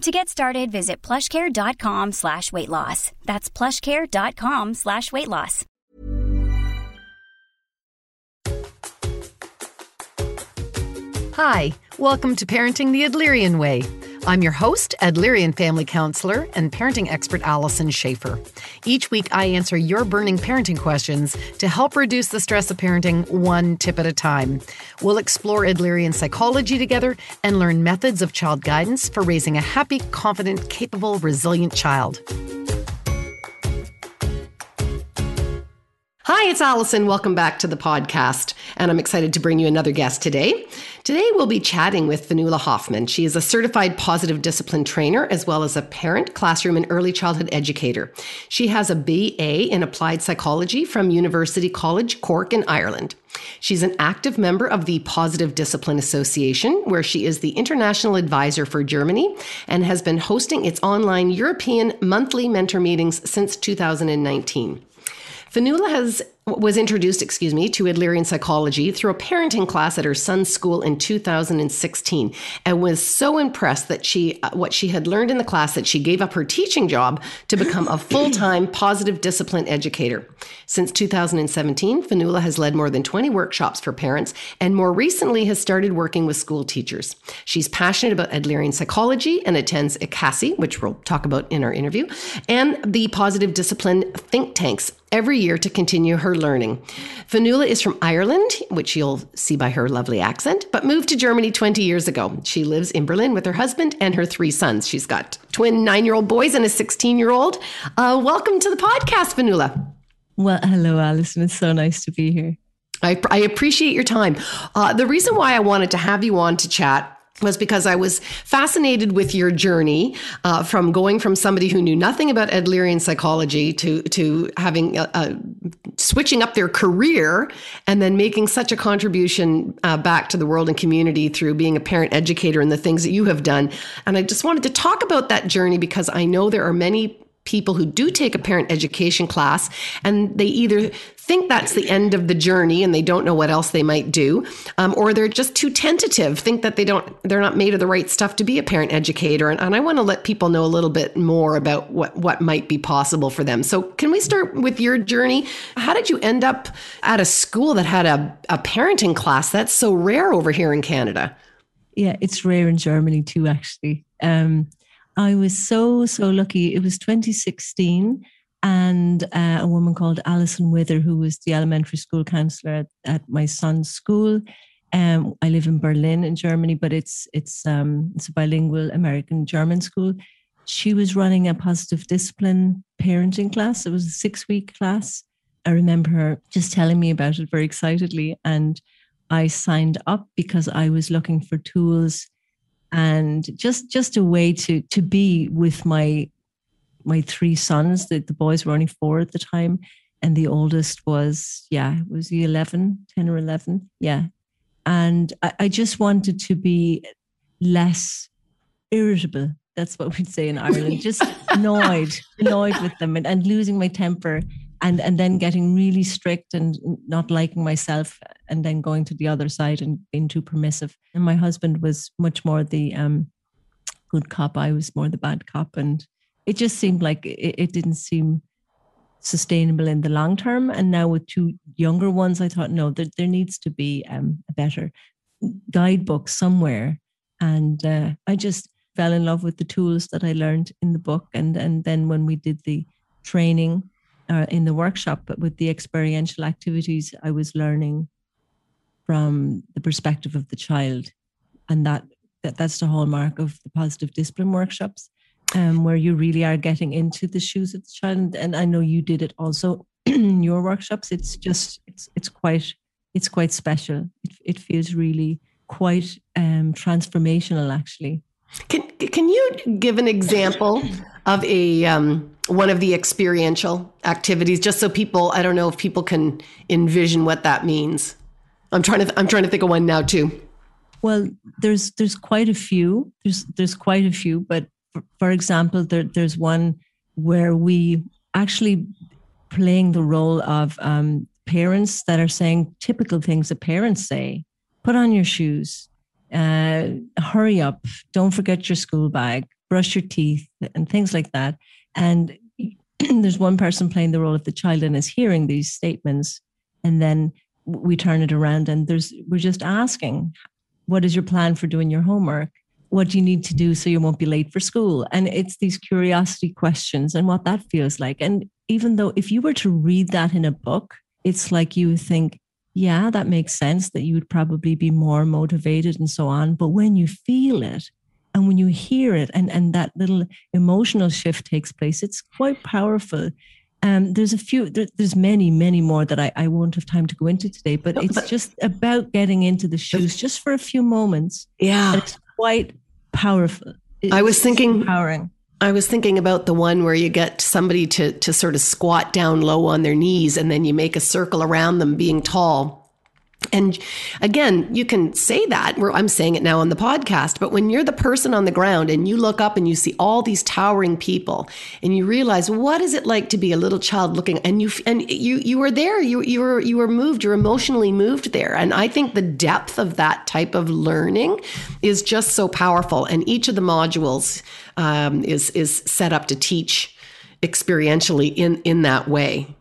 To get started, visit plushcare.com slash weight loss. That's plushcare.com slash weight loss. Hi, welcome to Parenting the Adlerian Way. I'm your host, Adlerian family counselor and parenting expert Allison Schaefer. Each week, I answer your burning parenting questions to help reduce the stress of parenting one tip at a time. We'll explore Adlerian psychology together and learn methods of child guidance for raising a happy, confident, capable, resilient child. Hi, it's Allison. Welcome back to the podcast. And I'm excited to bring you another guest today. Today, we'll be chatting with Fionnuala Hoffman. She is a certified positive discipline trainer as well as a parent, classroom, and early childhood educator. She has a BA in applied psychology from University College Cork in Ireland. She's an active member of the Positive Discipline Association, where she is the international advisor for Germany and has been hosting its online European monthly mentor meetings since 2019. Fionnuala has was introduced, excuse me, to Adlerian psychology through a parenting class at her son's school in 2016 and was so impressed that she uh, what she had learned in the class that she gave up her teaching job to become a full-time positive discipline educator. Since 2017, Fionnuala has led more than 20 workshops for parents and more recently has started working with school teachers. She's passionate about Adlerian psychology and attends ICASI, which we'll talk about in our interview, and the positive discipline think tanks every year to continue her learning. Fionnuala is from Ireland, which you'll see by her lovely accent, but moved to Germany 20 years ago. She lives in Berlin with her husband and her three sons. She's got twin nine year old boys and a 16 year old. Uh, welcome to the podcast, Fionnuala. Well, hello, Allison. It's so nice to be here. I, I appreciate your time. Uh, the reason why I wanted to have you on to chat was because I was fascinated with your journey uh, from going from somebody who knew nothing about Adlerian psychology to to having a, a, switching up their career and then making such a contribution uh, back to the world and community through being a parent educator and the things that you have done. And I just wanted to talk about that journey because I know there are many people who do take a parent education class and they either think that's the end of the journey and they don't know what else they might do um, or they're just too tentative think that they don't they're not made of the right stuff to be a parent educator. And, and i want to let people know a little bit more about what what might be possible for them. So can we start with your journey? How did you end up at a school that had a, a parenting class that's so rare over here in canada? Yeah it's rare in germany too actually. Um, I was so, so lucky. It was 2016, and uh, a woman called Alison Wither, who was the elementary school counselor at, at my son's school. Um, I live in Berlin in Germany, but it's it's um, it's a bilingual American German school. She was running a positive discipline parenting class. It was a six week class. I remember her just telling me about it very excitedly, and I signed up because I was looking for tools and just just a way to to be with my my three sons. The, the boys were only four at the time and the oldest was yeah was he 11 10 or 11 yeah. And I, I just wanted to be less irritable. That's what we'd say in ireland. Just annoyed annoyed with them and, and losing my temper and and then getting really strict and not liking myself and then going to the other side and being too permissive and my husband was much more the um, good cop i was more the bad cop and it just seemed like it, it didn't seem sustainable in the long term. And now with two younger ones, I thought, no, there, there needs to be um, a better guidebook somewhere. And uh, I just fell in love with the tools that I learned in the book. And, and then when we did the training uh, in the workshop, but with the experiential activities, I was learning from the perspective of the child. And that, that that's the hallmark of the positive discipline workshops um, where you really are getting into the shoes of the child. And I know you did it also in your workshops. It's just it's it's quite it's quite special. It it feels really quite um, transformational, actually. Can can you give an example of a um, one of the experiential activities, just so people? I don't know if people can envision what that means. I'm trying to I'm trying to think of one now too. Well, there's there's quite a few. There's there's quite a few, but for, example, there, there's one where we actually playing the role of um, parents that are saying typical things that parents say put on your shoes uh, hurry up don't forget your school bag brush your teeth and things like that and there's one person playing the role of the child and is hearing these statements and then we turn it around and there's we're just asking what is your plan for doing your homework what do you need to do so you won't be late for school? And it's these curiosity questions and what that feels like. And even though if you were to read that in a book, it's like you think, yeah, that makes sense that you would probably be more motivated and so on. But when you feel it and when you hear it and, and that little emotional shift takes place, it's quite powerful. Um, there's a few, there, there's many, many more that I, I won't have time to go into today, but no, it's but, just about getting into the shoes just for a few moments. Yeah. it's quite powerful. It's I was thinking empowering. I was thinking about the one where you get somebody to to sort of squat down low on their knees and then you make a circle around them being tall and again, you can say that. I'm saying it now on the podcast, but when you're the person on the ground and you look up and you see all these towering people, and you realize what is it like to be a little child looking, and you and you you were there, you you were you were moved, you're emotionally moved there, and I think the depth of that type of learning is just so powerful. And each of the modules um, is is set up to teach experientially in in that way.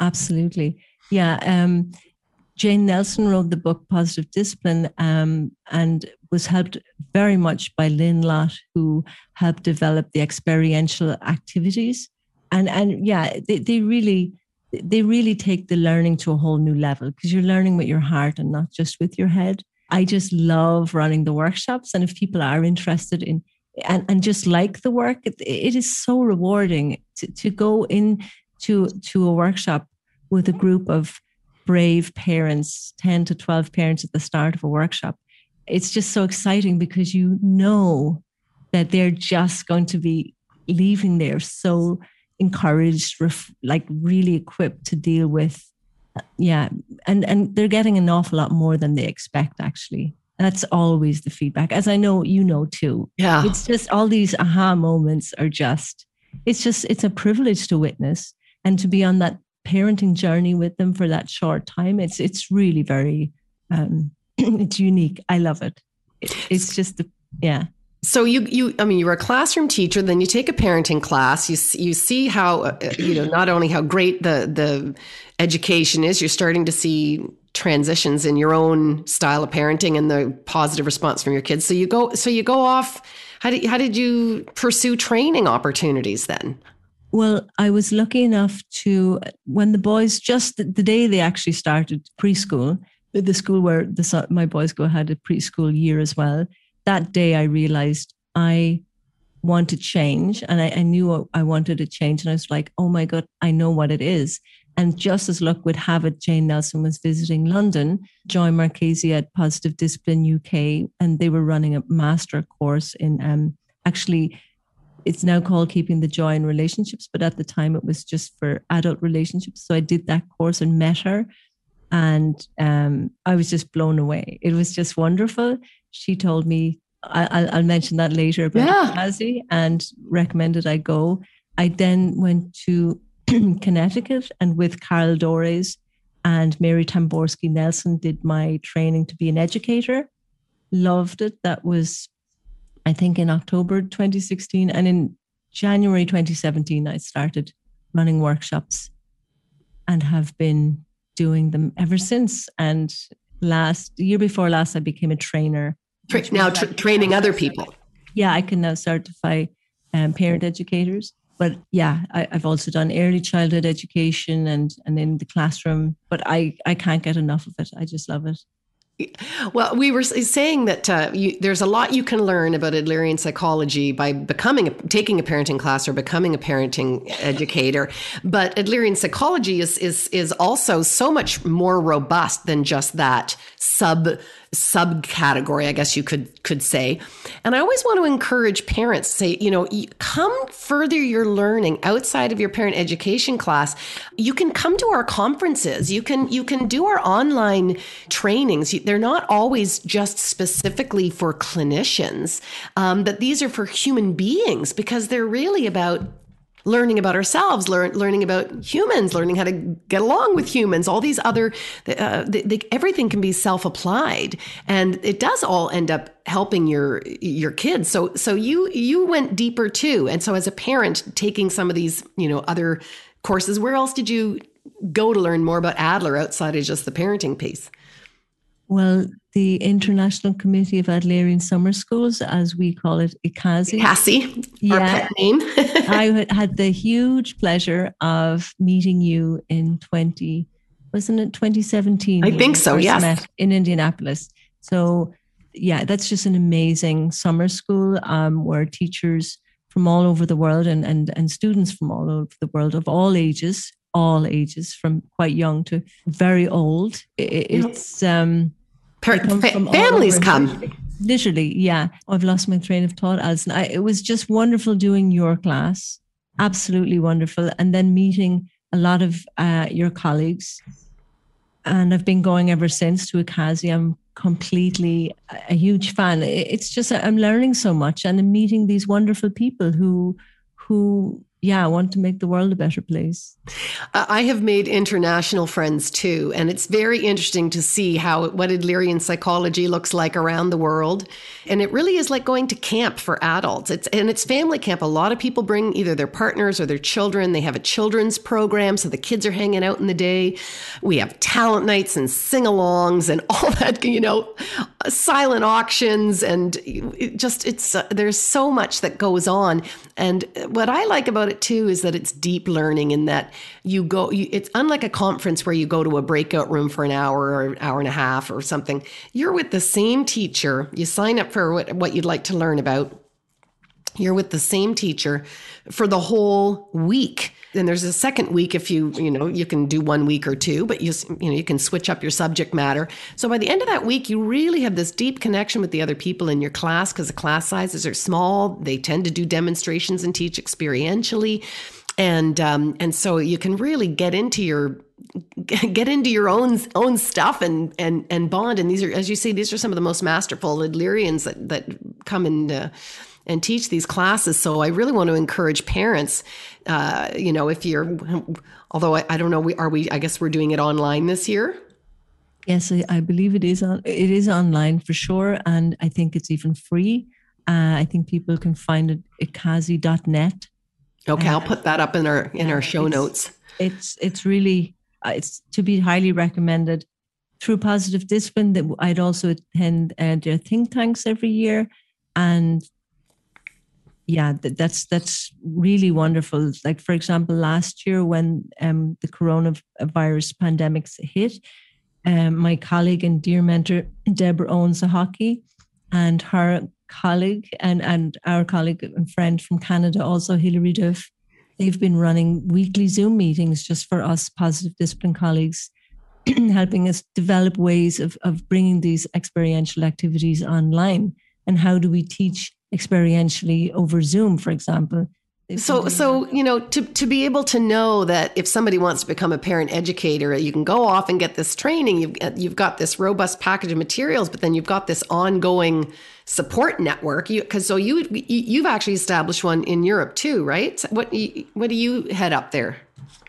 Absolutely, yeah. Um, Jane Nelsen wrote the book Positive Discipline um, and was helped very much by Lynn Lott, who helped develop the experiential activities. And and yeah, they, they really they really take the learning to a whole new level because you're learning with your heart and not just with your head. I just love running the workshops. And if people are interested in and, and just like the work, it, it is so rewarding to, to go in to, to a workshop with a group of brave parents, 10 to 12 parents at the start of a workshop. It's just so exciting because you know that they're just going to be leaving there so encouraged, ref- like really equipped to deal with. Yeah. And, and they're getting an awful lot more than they expect, actually. That's always the feedback, as I know you know too. Yeah. It's just all these aha moments are just, it's just, it's a privilege to witness and to be on that parenting journey with them for that short time. It's it's really very um, it's unique. I love it. it it's just the, yeah. So you you I mean you're a classroom teacher then you take a parenting class you you see how uh, you know not only how great the the education is you're starting to see transitions in your own style of parenting and the positive response from your kids so you go so you go off how did how did you pursue training opportunities then well, I was lucky enough to, when the boys, just the, the day they actually started preschool, the school where the, my boys go had a preschool year as well. That day I realized I want to change and I, I knew I wanted to change. And I was like, oh my God, I know what it is. And just as luck would have it, Jane Nelsen was visiting London, Joy Marchese at Positive Discipline UK, and they were running a master course in um, actually it's now called Keeping the Joy in Relationships, but at the time it was just for adult relationships. So I did that course and met her, and um, I was just blown away. It was just wonderful. She told me, I, will mention that later about yeah. and recommended I go. I then went to Connecticut and with Carol Dores and Mary Tamborski Nelsen did my training to be an educator. Loved it. That was I think in October 2016. And in January 2017, I started running workshops and have been doing them ever since. And last year before last, I became a trainer. Tra- now tra- training other people. Yeah, I can now certify um, parent educators. But yeah, I, have also done early childhood education and and in the classroom. But I I can't get enough of it. I just love it. Well, we were saying that uh, you, there's a lot you can learn about Adlerian psychology by becoming, a, taking a parenting class or becoming a parenting educator. But Adlerian psychology is is is also so much more robust than just that sub subcategory, I guess you could could say. And I always want to encourage parents to say, you know, come further your learning outside of your parent education class. You can come to our conferences. You can you can do our online trainings. They're not always just specifically for clinicians, um, but these are for human beings because they're really about learning about ourselves, learn, learning about humans, learning how to get along with humans, all these other, uh, everything can be self-applied and it does all end up helping your, your kids. So, so you, you went deeper too. And so as a parent taking some of these, you know, other courses, where else did you go to learn more about Adler outside of just the parenting piece? Well, the International Committee of Adlerian Summer Schools, as we call it, ICASI. ICASI, yeah. our pet name. I had the huge pleasure of meeting you in 20, wasn't it 2017? I think so, yes. in Indianapolis. So, yeah, that's just an amazing summer school um, where teachers from all over the world and, and, and students from all over the world of all ages all ages, from quite young to very old. It's um, per- fa- families come. Literally, yeah. I've lost my train of thought, Allison. I, it was just wonderful doing your class, absolutely wonderful, and then meeting a lot of uh, your colleagues. And I've been going ever since to ICASI. I'm completely a huge fan. It's just I'm learning so much and I'm meeting these wonderful people who who yeah, I want to make the world a better place. I have made international friends too, and it's very interesting to see how what Adlerian psychology looks like around the world. And it really is like going to camp for adults. It's and it's family camp. A lot of people bring either their partners or their children. They have a children's program, so the kids are hanging out in the day. We have talent nights and sing-alongs and all that, you know, silent auctions and it just it's uh, there's so much that goes on. And what I like about it too is that it's deep learning in that you go, you, it's unlike a conference where you go to a breakout room for an hour or an hour and a half or something. You're with the same teacher. You sign up for what, what you'd like to learn about. You're with the same teacher for the whole week. And there's a second week if you, you know, you can do one week or two, but you, you know, you can switch up your subject matter. So by the end of that week, you really have this deep connection with the other people in your class because the class sizes are small. They tend to do demonstrations and teach experientially. And, um, and so you can really get into your get into your own own stuff and and and bond and these are as you see, these are some of the most masterful Adlerians that that come and uh, and teach these classes. So I really want to encourage parents. Uh, you know, if you're, although I, I don't know, we are we. I guess we're doing it online this year. Yes, I believe it is on. It is online for sure, and I think it's even free. Uh, I think people can find it at icasi.net. Okay, uh, I'll put that up in our in our show it's, notes. It's it's really uh, it's to be highly recommended. Through positive discipline, that I'd also attend uh, their think tanks every year, and yeah, that's that's really wonderful. Like for example, last year when um, the coronavirus pandemics hit, um, my colleague and dear mentor Deborah owns a hockey, and her colleague and and our colleague and friend from Canada, also Hilary Duff, they've been running weekly Zoom meetings just for us positive discipline colleagues, helping us develop ways of of bringing these experiential activities online. And how do we teach experientially over Zoom, for example. So, so you know, to to be able to know that if somebody wants to become a parent educator, you can go off and get this training. You've you've got this robust package of materials, but then you've got this ongoing support network. Because so you you've actually established one in Europe too, right? What what do you head up there?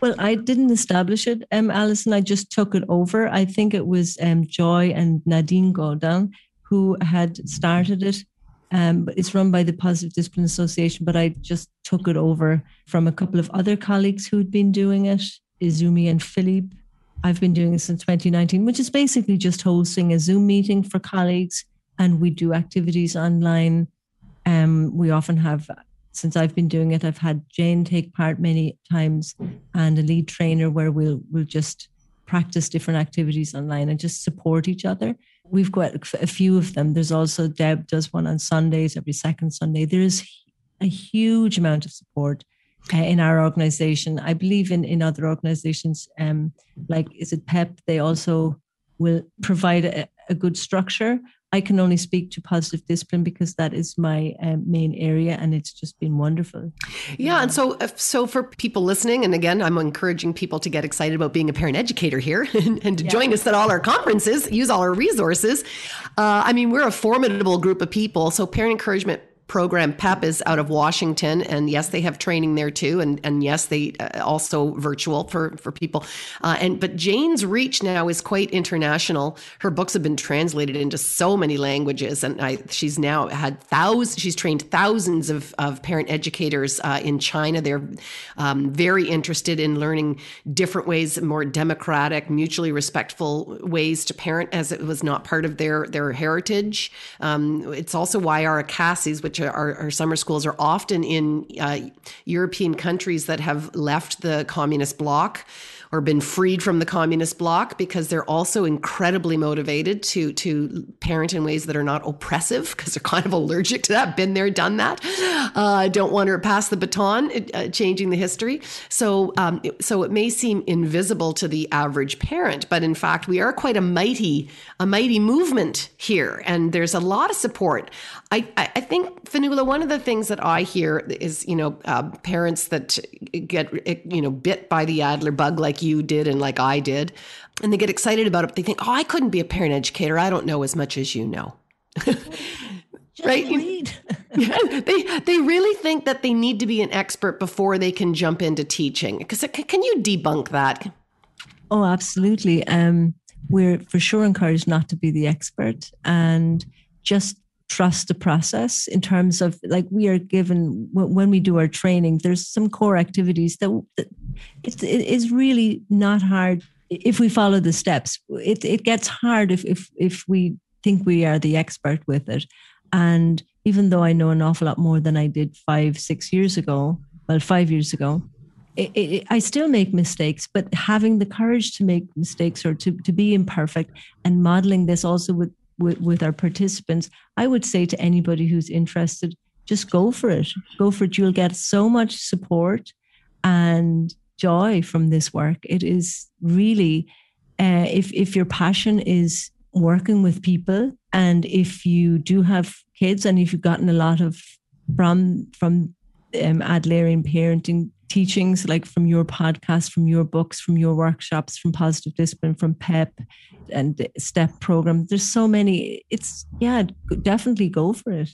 Well, I didn't establish it, um, Allison. I just took it over. I think it was um, Joy and Nadine Gaudin who had started it um, it's run by the Positive Discipline Association, but I just took it over from a couple of other colleagues who'd been doing it. Izumi and Philippe. I've been doing it since 2019, which is basically just hosting a Zoom meeting for colleagues, and we do activities online. Um, we often have, since I've been doing it, I've had Jane take part many times, and a lead trainer where we'll we'll just practice different activities online and just support each other. We've got a few of them. There's also Deb does one on Sundays every second Sunday. There is a huge amount of support uh, in our organization. I believe in in other organizations, um, like is it PEP? They also will provide a, a good structure. I can only speak to positive discipline because that is my um, main area, and it's just been wonderful. Yeah, and so uh, so for people listening, and again, I'm encouraging people to get excited about being a parent educator here and, and to yeah. join us at all our conferences, use all our resources. Uh, I mean, we're a formidable group of people. So, parent encouragement program PEP is out of Washington, and yes, they have training there too, and and yes, they uh, also virtual for for people. Uh, and but Jane's reach now is quite international. Her books have been translated into so many languages, and I, she's now had thousands. She's trained thousands of of parent educators uh, in China. They're um, very interested in learning different ways, more democratic, mutually respectful ways to parent, as it was not part of their their heritage. Um, it's also why our ICASI's, which which are, are summer schools, are often in uh, European countries that have left the communist bloc or been freed from the communist bloc because they're also incredibly motivated to to parent in ways that are not oppressive because they're kind of allergic to that. Been there, done that. Uh, don't want to pass the baton, uh, changing the history. So um, so it may seem invisible to the average parent, but in fact, we are quite a mighty a mighty movement here, and there's a lot of support. I I think Fionnuala, one of the things that I hear is you know uh, parents that get you know bit by the Adler bug like you did and like I did, and they get excited about it. But they think, oh, I couldn't be a parent educator. I don't know as much as you know. right? yeah, they they really think that they need to be an expert before they can jump into teaching. Because can you debunk that? Oh, absolutely. Um, we're for sure encouraged not to be the expert and just trust the process in terms of like we are given when we do our training there's some core activities that, it's, it is really not hard if we follow the steps. It, it gets hard if, if if we think we are the expert with it. And even though i know an awful lot more than i did five six years ago well five years ago it, it, I still make mistakes, but having the courage to make mistakes or to, to be imperfect and modeling this also with with, with our participants, I would say to anybody who's interested, just go for it. Go for it. You'll get so much support and joy from this work. It is really, uh, if if your passion is working with people, and if you do have kids, and if you've gotten a lot of from from um, Adlerian parenting teachings, like from your podcast, from your books, from your workshops, from Positive Discipline, from PEP and STEP program. There's so many. It's, yeah, definitely go for it.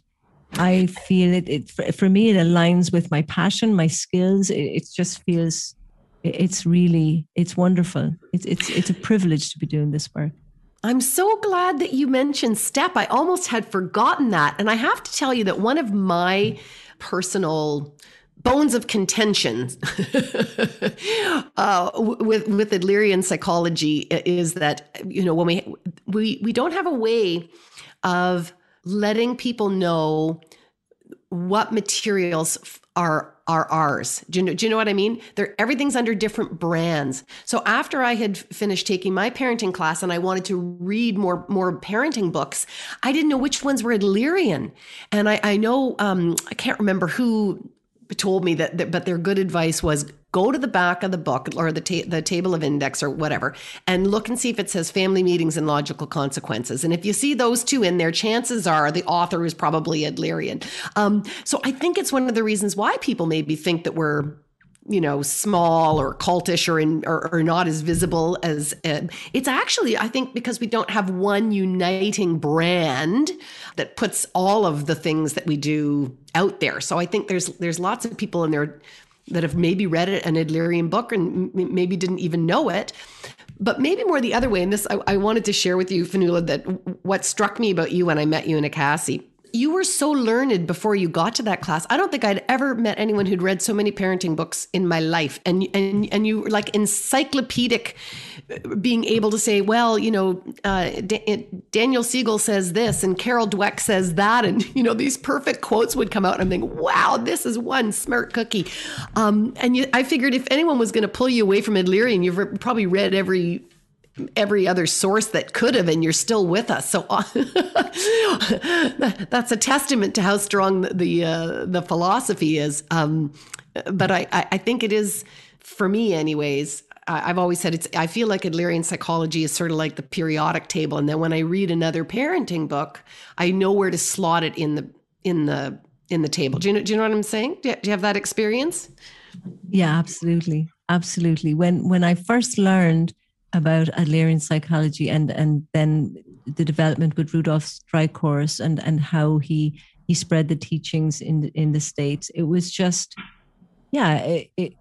I feel it, it for, for me, it aligns with my passion, my skills. It, it just feels, it's really, it's wonderful. It's, it's, it's a privilege to be doing this work. I'm so glad that you mentioned STEP. I almost had forgotten that. And I have to tell you that one of my personal bones of contention uh, with with Adlerian psychology is that you know when we we we don't have a way of letting people know what materials are are ours. Do you know, do you know what I mean? They're, everything's under different brands. So after I had finished taking my parenting class and I wanted to read more more parenting books, I didn't know which ones were Adlerian. And I, I know um, I can't remember who told me that, that, but their good advice was go to the back of the book or the ta- the table of index or whatever and look and see if it says family meetings and logical consequences. And if you see those two in there chances are the author is probably adlerian um, so i think it's one of the reasons why people maybe think that we're you know small or cultish or in or, or not as visible as uh, it's actually i think because we don't have one uniting brand that puts all of the things that we do out there. So i think there's there's lots of people in there that have maybe read an adlerian book and maybe didn't even know it. But maybe more the other way and this i, I wanted to share with you Fionnuala that what struck me about you when i met you in ICASI you were so learned before you got to that class. I don't think I'd ever met anyone who'd read so many parenting books in my life. And and and you were like encyclopedic, uh, being able to say, well, you know, uh, D- Daniel Siegel says this, and Carol Dweck says that, and you know, these perfect quotes would come out. And I'm thinking, wow, this is one smart cookie. Um, and you, I figured if anyone was going to pull you away from Adlerian, you've probably read every every other source that could have, and you're still with us. So that's a testament to how strong the uh, the philosophy is. Um, but I, I think it is for me, anyways. I've always said it's. I feel like Adlerian psychology is sort of like the periodic table, and then when I read another parenting book, I know where to slot it in the in the in the table. Do you know? Do you know what I'm saying? Do you, do you have that experience? Yeah, absolutely, absolutely. When when I first learned about Adlerian psychology and and then the development with Rudolf Dreikurs and and how he he spread the teachings in in the states. It was just, yeah, it, it,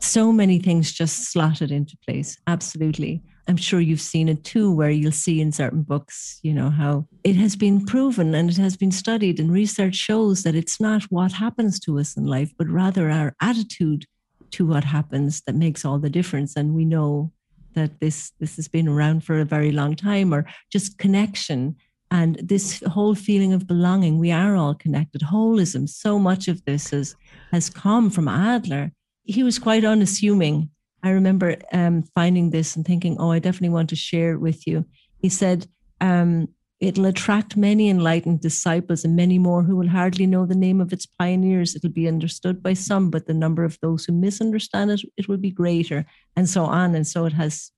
so many things just slotted into place. Absolutely. I'm sure you've seen it too, where you'll see in certain books, you know, how it has been proven and it has been studied, and research shows that it's not what happens to us in life, but rather our attitude to what happens that makes all the difference. And we know that this this has been around for a very long time or just connection. And this whole feeling of belonging we are all connected. Holism so much of this has has come from adler. He was quite unassuming. I remember um, finding this and thinking oh i definitely want to share it with you. He said um, It'll attract many enlightened disciples and many more who will hardly know the name of its pioneers. It'll be understood by some, but the number of those who misunderstand it, it will be greater, and so on. And so it has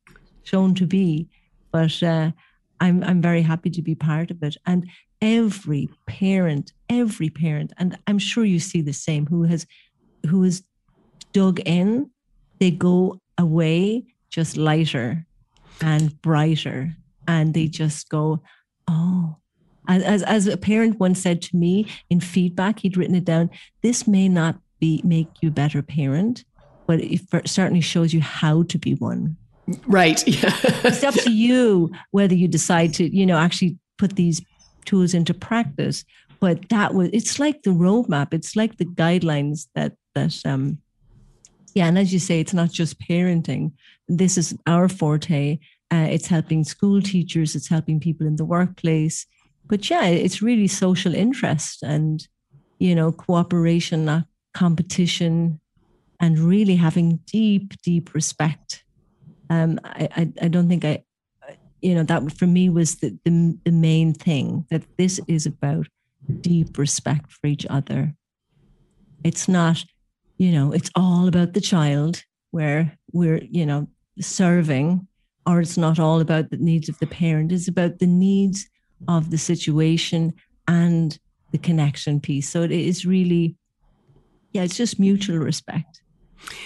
shown to be. But uh, I'm I'm very happy to be part of it. And every parent, every parent, and I'm sure you see the same, who has who has dug in, they go away just lighter and brighter, and they just go Oh, as, as a parent once said to me in feedback, he'd written it down. This may not be make you a better parent, but it certainly shows you how to be one. Right. Yeah. it's up to you whether you decide to, you know, actually put these tools into practice. But that was it's like the roadmap. It's like the guidelines that that um yeah, and as you say, it's not just parenting. This is our forte. Uh, it's helping school teachers, it's helping people in the workplace. But yeah, it's really social interest and, you know, cooperation, not competition, and really having deep, deep respect. Um, I, I, I don't think I, you know, that for me was the, the, the main thing that this is about deep respect for each other. It's not, you know, it's all about the child where we're, you know, serving or it's not all about the needs of the parent. It's about the needs of the situation and the connection piece. So it is really yeah it's just mutual respect.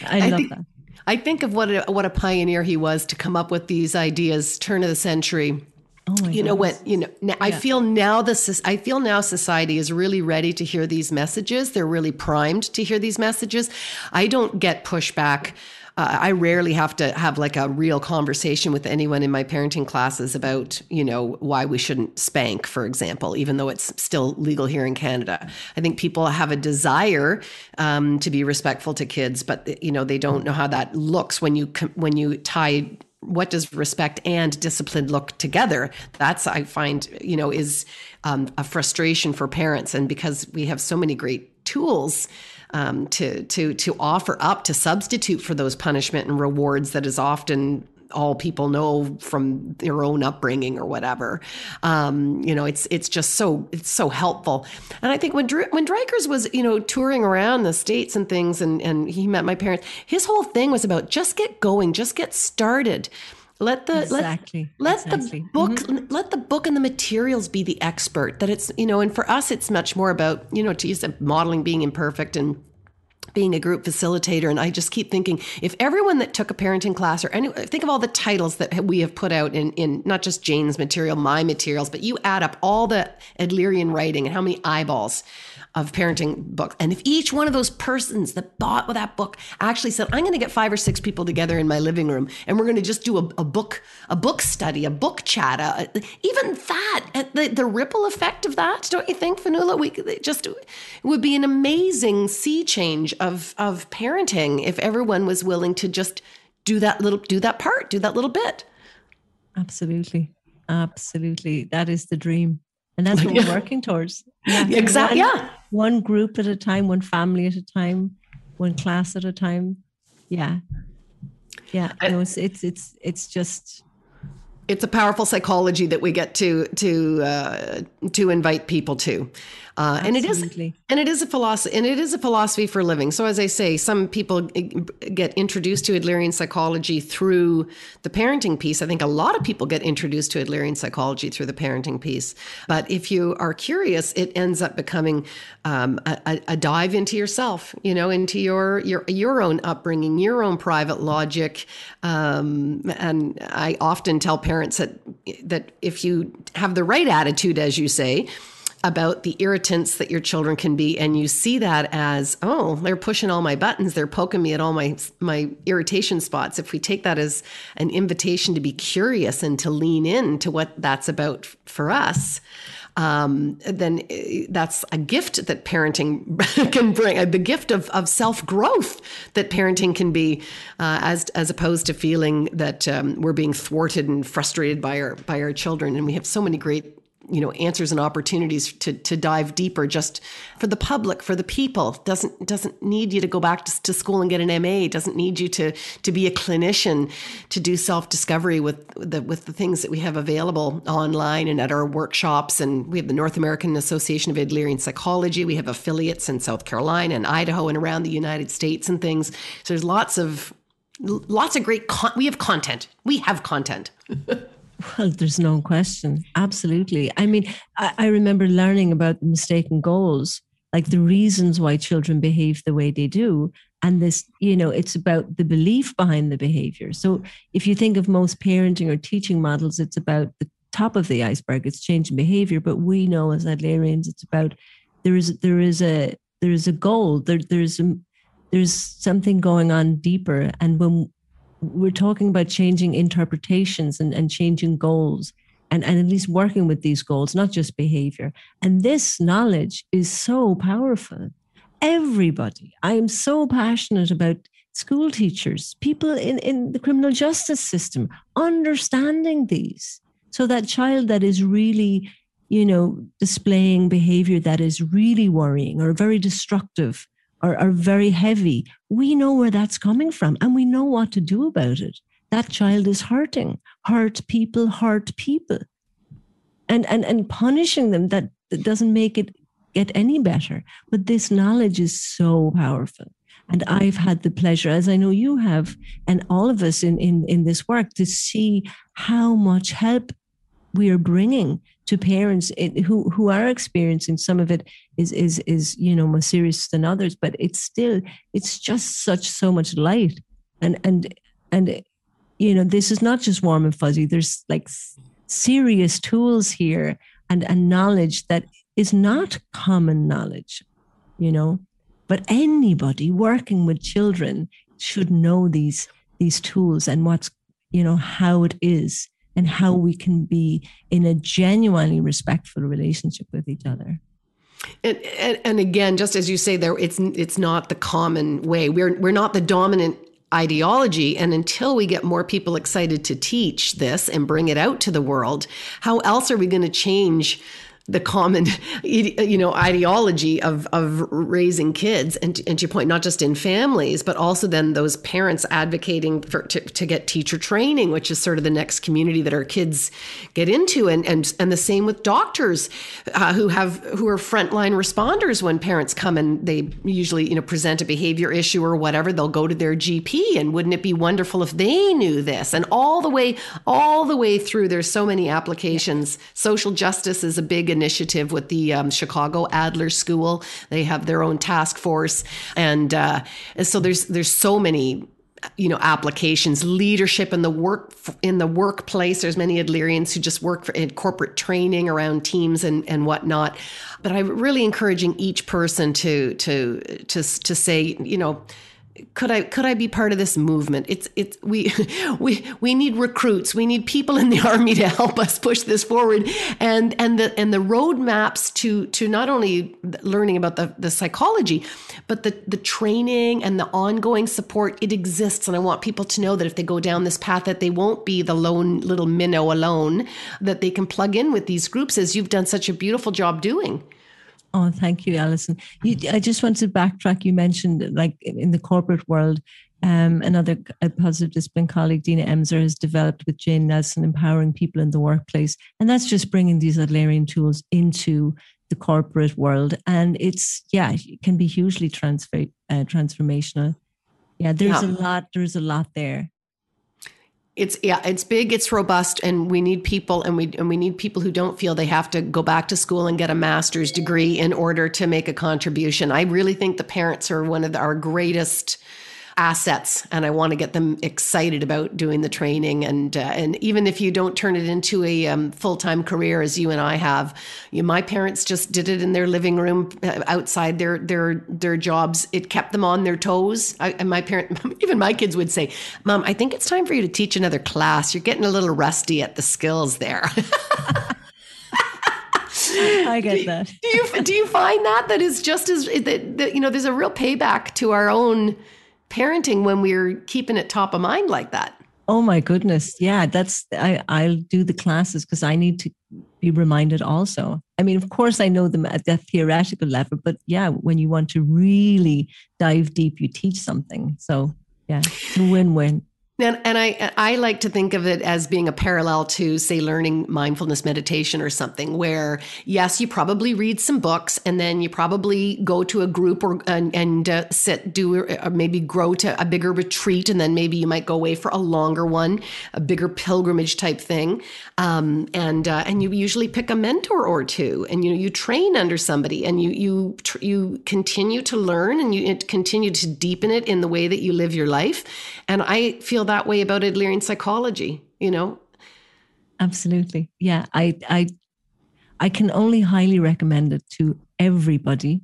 I, I love think, that. I think of what a, what a pioneer he was to come up with these ideas turn of the century Oh you know what? you know now, yeah. I feel now this I feel now society is really ready to hear these messages. They're really primed to hear these messages. I don't get pushback uh, I rarely have to have like a real conversation with anyone in my parenting classes about, you know, why we shouldn't spank, for example, even though it's still legal here in Canada. I think people have a desire um, to be respectful to kids, but you know they don't know how that looks when you when you tie what does respect and discipline look together? That's i find you know is um, a frustration for parents. And because we have so many great tools um, to to to offer up to substitute for those punishment and rewards that is often all people know from their own upbringing or whatever. Um, you know, it's it's just so it's so helpful. And I think when Drew, when Dreikurs was you know touring around the states and things, and and he met my parents, his whole thing was about just get going, just get started. Let the exactly. let, let exactly. the book mm-hmm. let the book and the materials be the expert. That it's you know, and for us, it's much more about you know to use modeling being imperfect and being a group facilitator and i just keep thinking if everyone that took a parenting class or any think of all the titles that we have put out in in not just jane's material my materials but you add up all the adlerian writing and how many eyeballs of parenting books. And if each one of those persons that bought that book actually said, I'm going to get five or six people together in my living room and we're going to just do a, a book, a book study, a book chat, uh, even that, uh, the, the ripple effect of that, don't you think, Fionnuala? We just, would be an amazing sea change of, of parenting if everyone was willing to just do that little, do that part, do that little bit. Absolutely. Absolutely. That is the dream. And that's what we're working towards. Yeah. Exactly. One, yeah. One group at a time, one family at a time, one class at a time. Yeah. Yeah. I, no, it's it's it's it's just it's a powerful psychology that we get to to uh, to invite people to. Uh, and it is and it is a philosophy and it is a philosophy for living. So as I say, some people get introduced to Adlerian psychology through the parenting piece. I think a lot of people get introduced to Adlerian psychology through the parenting piece. But if you are curious, it ends up becoming um, a, a, dive into yourself, you know, into your your your own upbringing, your own private logic. Um, and I often tell parents that that if you have the right attitude, as you say about the irritants that your children can be and you see that as oh they're pushing all my buttons they're poking me at all my my irritation spots if we take that as an invitation to be curious and to lean in to what that's about for us um, then eh, that's a gift that parenting can bring, uh, the gift of, of self growth that parenting can be, uh, as as opposed to feeling that um, we're being thwarted and frustrated by our by our children. And we have so many great you know answers and opportunities to to dive deeper just for the public for the people. Doesn't doesn't need you to go back to, to school and get an MA doesn't need you to to be a clinician to do self discovery with the with the things that we have available online and at our workshops. And we have the North American Association of Adlerian Psychology. We have affiliates in South Carolina and Idaho and around the United States and things. So there's lots of lots of great con- we have content. We have content Well, there's no question. Absolutely. I mean, I, I, remember learning about the mistaken goals, like the reasons why children behave the way they do. And this, you know, it's about the belief behind the behavior. So if you think of most parenting or teaching models, it's about the top of the iceberg, it's changing behavior. But we know as Adlerians, it's about there is there is a there is a goal. There there's a, there's something going on deeper. And when we're talking about changing interpretations and, and changing goals and, and at least working with these goals, not just behavior. And this knowledge is so powerful. Everybody, I am so passionate about school teachers, people in, in the criminal justice system, understanding these. So that child that is really, you know, displaying behavior that is really worrying or very destructive are, are very heavy, we know where that's coming from and we know what to do about it. That child is hurting. Hurt people hurt people. And and and punishing them that, that doesn't make it get any better. But this knowledge is so powerful. And I've had the pleasure, as I know you have, and all of us in, in, in this work, to see how much help we are bringing to parents who who are experiencing some of it is is is you know more serious than others but it's still it's just such so much light. And and and you know this is not just warm and fuzzy. There's like serious tools here and and knowledge that is not common knowledge you know? But anybody working with children should know these these tools and what's you know how it is and how we can be in a genuinely respectful relationship with each other. And, and, and again, just as you say, there it's it's not the common way. We're we're not the dominant ideology. And until we get more people excited to teach this and bring it out to the world, how else are we going to change the common you know ideology of of raising kids and, and to your point not just in families but also then those parents advocating for to, to get teacher training which is sort of the next community that our kids get into. And and and the same with doctors uh, who have who are frontline responders when parents come and they usually you know present a behavior issue or whatever they'll go to their GP and wouldn't it be wonderful if they knew this? And all the way all the way through there's so many applications. Social justice is a big initiative with the um, Chicago Adler School. They have their own task force, and uh, so there's there's so many you know applications leadership in the work in the workplace. There's many adlerians who just work for in corporate training around teams and and whatnot. But i'm really encouraging each person to to to to say you know could I could I be part of this movement? It's it's we we we need recruits. We need people in the army to help us push this forward. And and the and the roadmaps to to not only learning about the, the psychology, but the the training and the ongoing support, it exists. And I want people to know that if they go down this path that they won't be the lone little minnow alone, that they can plug in with these groups as you've done such a beautiful job doing. Oh, thank you, Allison. You, I just want to backtrack. You mentioned like in the corporate world, um, another a positive discipline colleague, Dina Emser, has developed with Jane Nelsen, empowering people in the workplace, and that's just bringing these Adlerian tools into the corporate world, and it's yeah, it can be hugely transfer uh, transformational. Yeah, there's yeah. a lot. There's a lot there it's yeah it's big it's robust and we need people and we and we need people who don't feel they have to go back to school and get a master's degree in order to make a contribution. I really think the parents are one of the, our greatest assets and I want to get them excited about doing the training. And uh, and even if you don't turn it into a um, full-time career as you and I have you, my parents just did it in their living room uh, outside their their their jobs. It kept them on their toes. I, and my parent even my kids would say mom I think it's time for you to teach another class. You're getting a little rusty at the skills there. I get that. do you do you find that? That is just as that, that you know there's a real payback to our own parenting when we're keeping it top of mind like that. Oh my goodness. Yeah, that's I I'll do the classes because I need to be reminded also. I mean, of course I know them at that theoretical level, but yeah, when you want to really dive deep, you teach something. So yeah, win-win. And, and I I like to think of it as being a parallel to say learning mindfulness meditation or something where yes you probably read some books and then you probably go to a group or and, and uh, sit do or uh, maybe grow to a bigger retreat and then maybe you might go away for a longer one a bigger pilgrimage type thing. Um, and uh, and you usually pick a mentor or two and you know you train under somebody and you you you continue to learn and you continue to deepen it in the way that you live your life. And I feel that way about Adlerian psychology, you know? Absolutely. Yeah. I, I, I can only highly recommend it to everybody,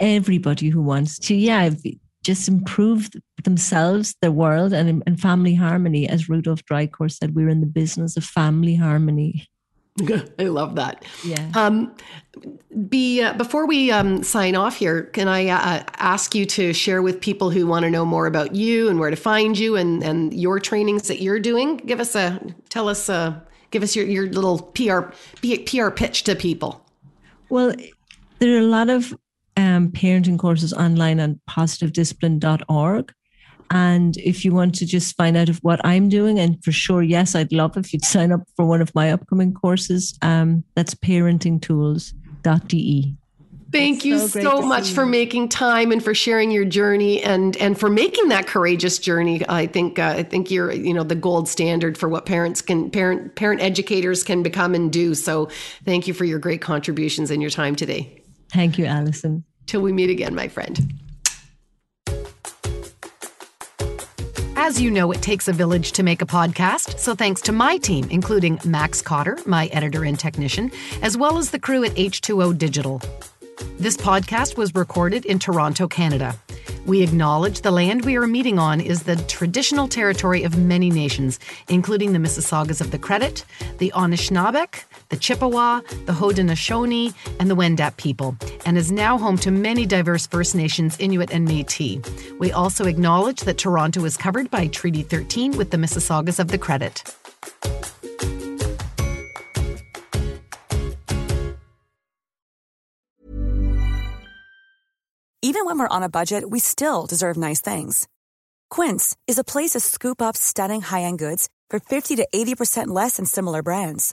everybody who wants to, yeah, just improve themselves, their world, and, and family harmony. As Rudolf Dreikurs said, we're in the business of family harmony. I love that. Yeah. Um, be uh, before we um, sign off here, can I uh, ask you to share with people who want to know more about you and where to find you and and your trainings that you're doing? Give us a tell us uh, give us your your little PR PR pitch to people. Well, there are a lot of um, parenting courses online on positivediscipline.org. And if you want to just find out of what I'm doing, and for sure, yes, I'd love if you'd sign up for one of my upcoming courses. Um, that's parentingtools.de. Thank it's you so, so much for making time and for sharing your journey and and for making that courageous journey. I think uh, I think you're you know the gold standard for what parents can parent parent educators can become and do. So thank you for your great contributions and your time today. Thank you, Allison. Till we meet again, my friend. As you know, it takes a village to make a podcast, so thanks to my team, including Max Cotter, my editor and technician, as well as the crew at H2O Digital. This podcast was recorded in Toronto, Canada. We acknowledge the land we are meeting on is the traditional territory of many nations, including the Mississaugas of the Credit, the Anishinaabeg, the Chippewa, the Haudenosaunee, and the Wendat people, and is now home to many diverse First Nations, Inuit, and Métis. We also acknowledge that Toronto is covered by Treaty 13 with the Mississaugas of the Credit. Even when we're on a budget, we still deserve nice things. Quince is a place to scoop up stunning high end goods for 50 to 80% less than similar brands.